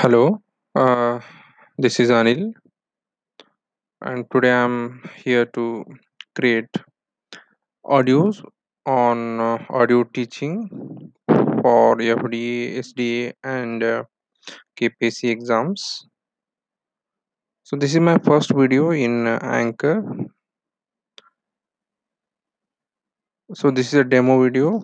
Hello, uh, this is Anil, and today I'm here to create audios on uh, audio teaching for FDA, SDA, and uh, KPC exams. So, this is my first video in uh, Anchor. So, this is a demo video